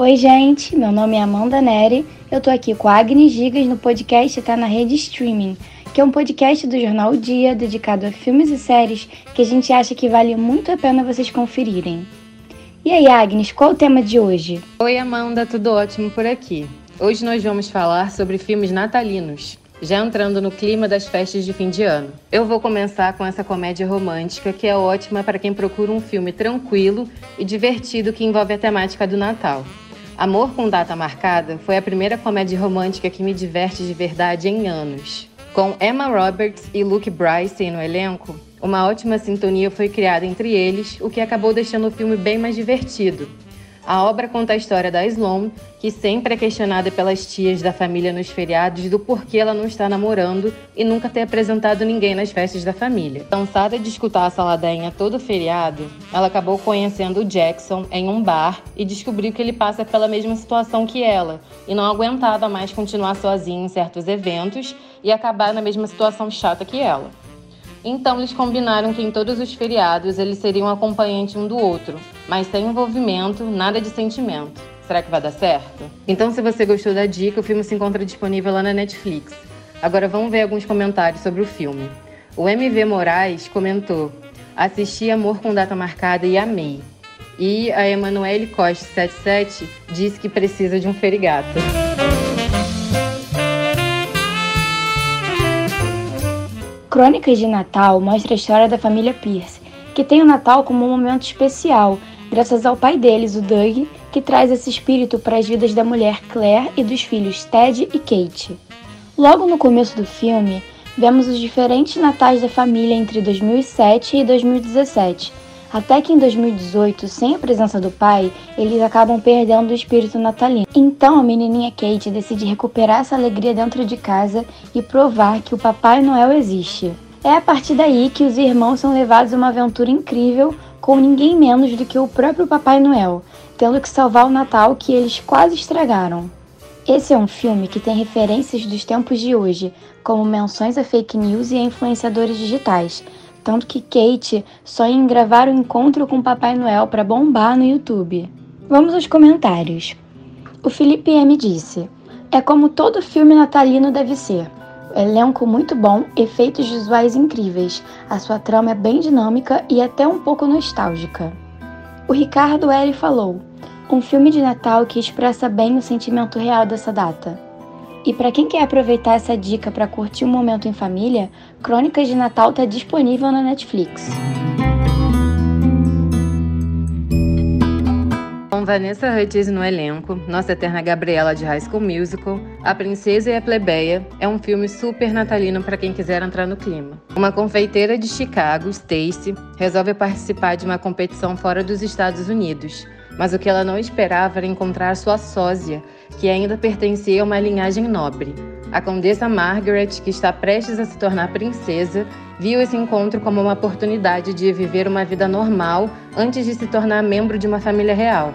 Oi, gente, meu nome é Amanda Neri. Eu tô aqui com a Agnes Gigas no podcast Tá na Rede Streaming, que é um podcast do jornal o Dia dedicado a filmes e séries que a gente acha que vale muito a pena vocês conferirem. E aí, Agnes, qual o tema de hoje? Oi, Amanda, tudo ótimo por aqui. Hoje nós vamos falar sobre filmes natalinos, já entrando no clima das festas de fim de ano. Eu vou começar com essa comédia romântica que é ótima para quem procura um filme tranquilo e divertido que envolve a temática do Natal. Amor com Data Marcada foi a primeira comédia romântica que me diverte de verdade em anos. Com Emma Roberts e Luke Bryson no elenco, uma ótima sintonia foi criada entre eles, o que acabou deixando o filme bem mais divertido. A obra conta a história da Sloan, que sempre é questionada pelas tias da família nos feriados do porquê ela não está namorando e nunca ter apresentado ninguém nas festas da família. Cansada de escutar a saladainha todo feriado, ela acabou conhecendo o Jackson em um bar e descobriu que ele passa pela mesma situação que ela e não aguentava mais continuar sozinho em certos eventos e acabar na mesma situação chata que ela. Então eles combinaram que em todos os feriados eles seriam acompanhantes um do outro, mas sem envolvimento, nada de sentimento. Será que vai dar certo? Então, se você gostou da dica, o filme se encontra disponível lá na Netflix. Agora vamos ver alguns comentários sobre o filme. O MV Moraes comentou: Assisti Amor com Data Marcada e amei. E a Emanuele Costa 77 disse que precisa de um ferigato. Crônicas de Natal mostra a história da família Pierce, que tem o Natal como um momento especial, graças ao pai deles, o Doug, que traz esse espírito para as vidas da mulher Claire e dos filhos Ted e Kate. Logo no começo do filme, vemos os diferentes natais da família entre 2007 e 2017, até que em 2018, sem a presença do pai, eles acabam perdendo o espírito natalino. Então a menininha Kate decide recuperar essa alegria dentro de casa e provar que o Papai Noel existe. É a partir daí que os irmãos são levados a uma aventura incrível com ninguém menos do que o próprio Papai Noel, tendo que salvar o Natal que eles quase estragaram. Esse é um filme que tem referências dos tempos de hoje, como menções a fake news e a influenciadores digitais, tanto que Kate sonha em gravar o encontro com Papai Noel para bombar no YouTube. Vamos aos comentários. O Felipe M disse: É como todo filme natalino deve ser. Elenco muito bom, efeitos visuais incríveis. A sua trama é bem dinâmica e até um pouco nostálgica. O Ricardo L falou: Um filme de Natal que expressa bem o sentimento real dessa data. E para quem quer aproveitar essa dica para curtir um momento em família, Crônicas de Natal está disponível na Netflix. Com Vanessa Hudgens no elenco, Nossa Eterna Gabriela de High School Musical, A Princesa e a Plebeia é um filme super natalino para quem quiser entrar no clima. Uma confeiteira de Chicago, Stacy, resolve participar de uma competição fora dos Estados Unidos, mas o que ela não esperava era encontrar sua sósia, que ainda pertencia a uma linhagem nobre. A condessa Margaret, que está prestes a se tornar princesa, viu esse encontro como uma oportunidade de viver uma vida normal antes de se tornar membro de uma família real.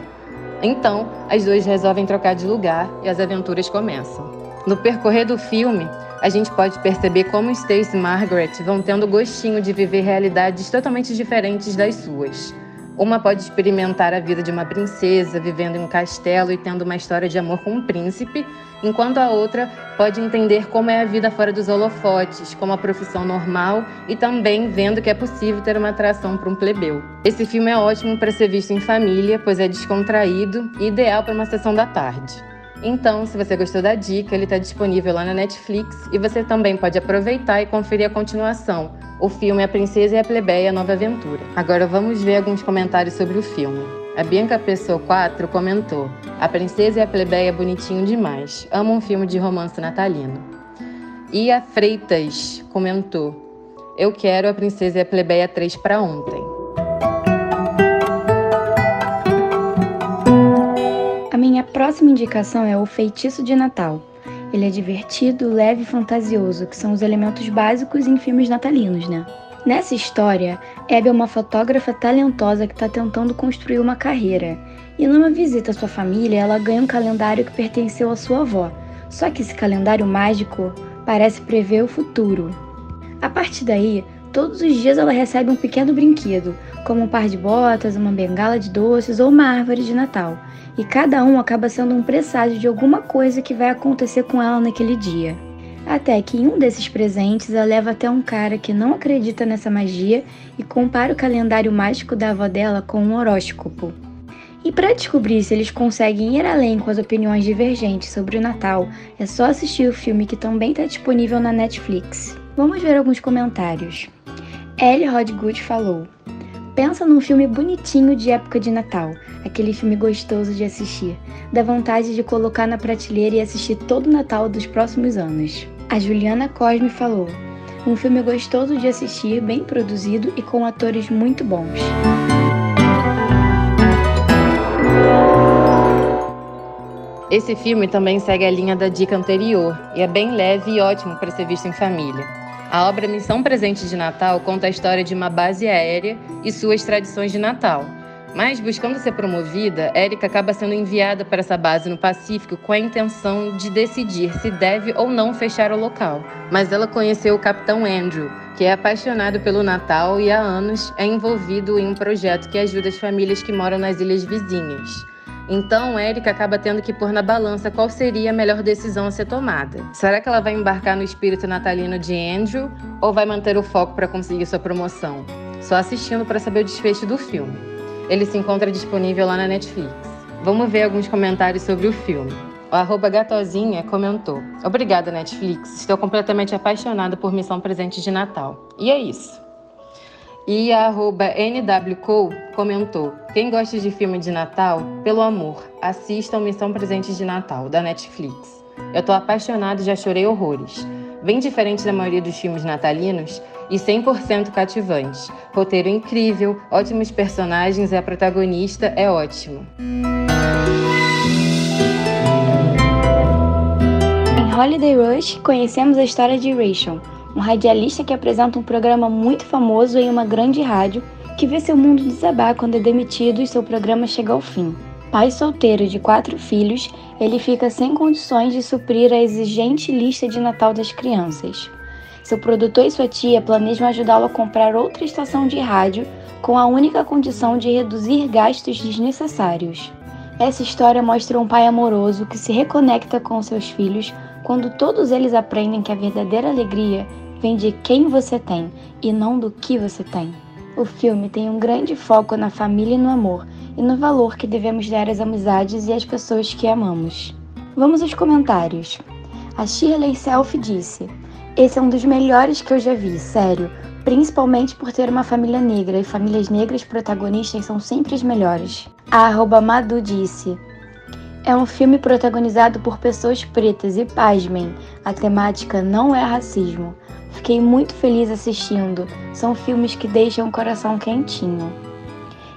Então, as duas resolvem trocar de lugar e as aventuras começam. No percorrer do filme, a gente pode perceber como Stacy e Margaret vão tendo gostinho de viver realidades totalmente diferentes das suas. Uma pode experimentar a vida de uma princesa, vivendo em um castelo e tendo uma história de amor com um príncipe, enquanto a outra pode entender como é a vida fora dos holofotes, como a profissão normal e também vendo que é possível ter uma atração para um plebeu. Esse filme é ótimo para ser visto em família, pois é descontraído e ideal para uma sessão da tarde. Então, se você gostou da dica, ele está disponível lá na Netflix e você também pode aproveitar e conferir a continuação, o filme A Princesa e a Plebeia Nova Aventura. Agora vamos ver alguns comentários sobre o filme. A Bianca Pessoa 4 comentou: A Princesa e a Plebeia é bonitinho demais. Amo um filme de romance natalino. E a Freitas comentou: Eu quero a Princesa e a Plebeia 3 para ontem. Próxima indicação é O Feitiço de Natal. Ele é divertido, leve e fantasioso, que são os elementos básicos em filmes natalinos, né? Nessa história, Abby é uma fotógrafa talentosa que está tentando construir uma carreira. E numa visita à sua família, ela ganha um calendário que pertenceu à sua avó. Só que esse calendário mágico parece prever o futuro. A partir daí, todos os dias ela recebe um pequeno brinquedo, como um par de botas, uma bengala de doces ou uma árvore de Natal, e cada um acaba sendo um presságio de alguma coisa que vai acontecer com ela naquele dia. Até que em um desses presentes ela leva até um cara que não acredita nessa magia e compara o calendário mágico da avó dela com um horóscopo. E para descobrir se eles conseguem ir além com as opiniões divergentes sobre o Natal, é só assistir o filme que também está disponível na Netflix. Vamos ver alguns comentários. Ellie Rodgood falou: Pensa num filme bonitinho de época de Natal, aquele filme gostoso de assistir. Dá vontade de colocar na prateleira e assistir todo o Natal dos próximos anos. A Juliana Cosme falou: Um filme gostoso de assistir, bem produzido e com atores muito bons. Esse filme também segue a linha da dica anterior e é bem leve e ótimo para ser visto em família. A obra Missão Presente de Natal conta a história de uma base aérea e suas tradições de Natal. Mas, buscando ser promovida, Erika acaba sendo enviada para essa base no Pacífico com a intenção de decidir se deve ou não fechar o local. Mas ela conheceu o capitão Andrew, que é apaixonado pelo Natal e há anos é envolvido em um projeto que ajuda as famílias que moram nas ilhas vizinhas. Então, Erika acaba tendo que pôr na balança qual seria a melhor decisão a ser tomada. Será que ela vai embarcar no espírito natalino de Andrew ou vai manter o foco para conseguir sua promoção? Só assistindo para saber o desfecho do filme. Ele se encontra disponível lá na Netflix. Vamos ver alguns comentários sobre o filme. O arroba Gatozinha comentou: Obrigada, Netflix. Estou completamente apaixonada por Missão Presente de Natal. E é isso. E a arroba NWCO comentou: Quem gosta de filme de Natal, pelo amor, assistam Missão Presente de Natal, da Netflix. Eu tô apaixonado e já chorei horrores. Bem diferente da maioria dos filmes natalinos e 100% cativante. Roteiro incrível, ótimos personagens e a protagonista é ótima. Em Holiday Rush, conhecemos a história de Rachel, um radialista que apresenta um programa muito famoso em uma grande rádio que vê seu mundo desabar quando é demitido e seu programa chega ao fim. Pai solteiro de quatro filhos, ele fica sem condições de suprir a exigente lista de Natal das crianças. Seu produtor e sua tia planejam ajudá-lo a comprar outra estação de rádio com a única condição de reduzir gastos desnecessários. Essa história mostra um pai amoroso que se reconecta com seus filhos quando todos eles aprendem que a verdadeira alegria vem de quem você tem e não do que você tem. O filme tem um grande foco na família e no amor, e no valor que devemos dar às amizades e às pessoas que amamos. Vamos aos comentários. A Shirley Self disse: Esse é um dos melhores que eu já vi, sério, principalmente por ter uma família negra e famílias negras protagonistas são sempre as melhores. A arroba Madu disse: é um filme protagonizado por pessoas pretas e, pasmem, a temática não é racismo. Fiquei muito feliz assistindo. São filmes que deixam o coração quentinho.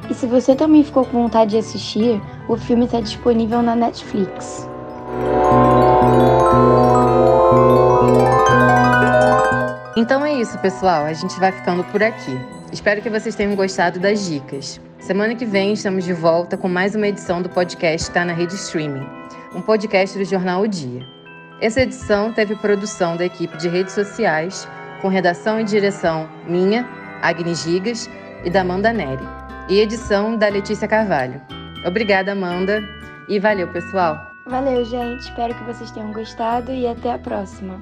E se você também ficou com vontade de assistir, o filme está disponível na Netflix. Então é isso, pessoal. A gente vai ficando por aqui. Espero que vocês tenham gostado das dicas. Semana que vem estamos de volta com mais uma edição do podcast Tá na Rede Streaming, um podcast do jornal O Dia. Essa edição teve produção da equipe de redes sociais, com redação e direção minha, Agnes Gigas, e da Amanda Neri, e edição da Letícia Carvalho. Obrigada, Amanda, e valeu, pessoal! Valeu, gente. Espero que vocês tenham gostado e até a próxima.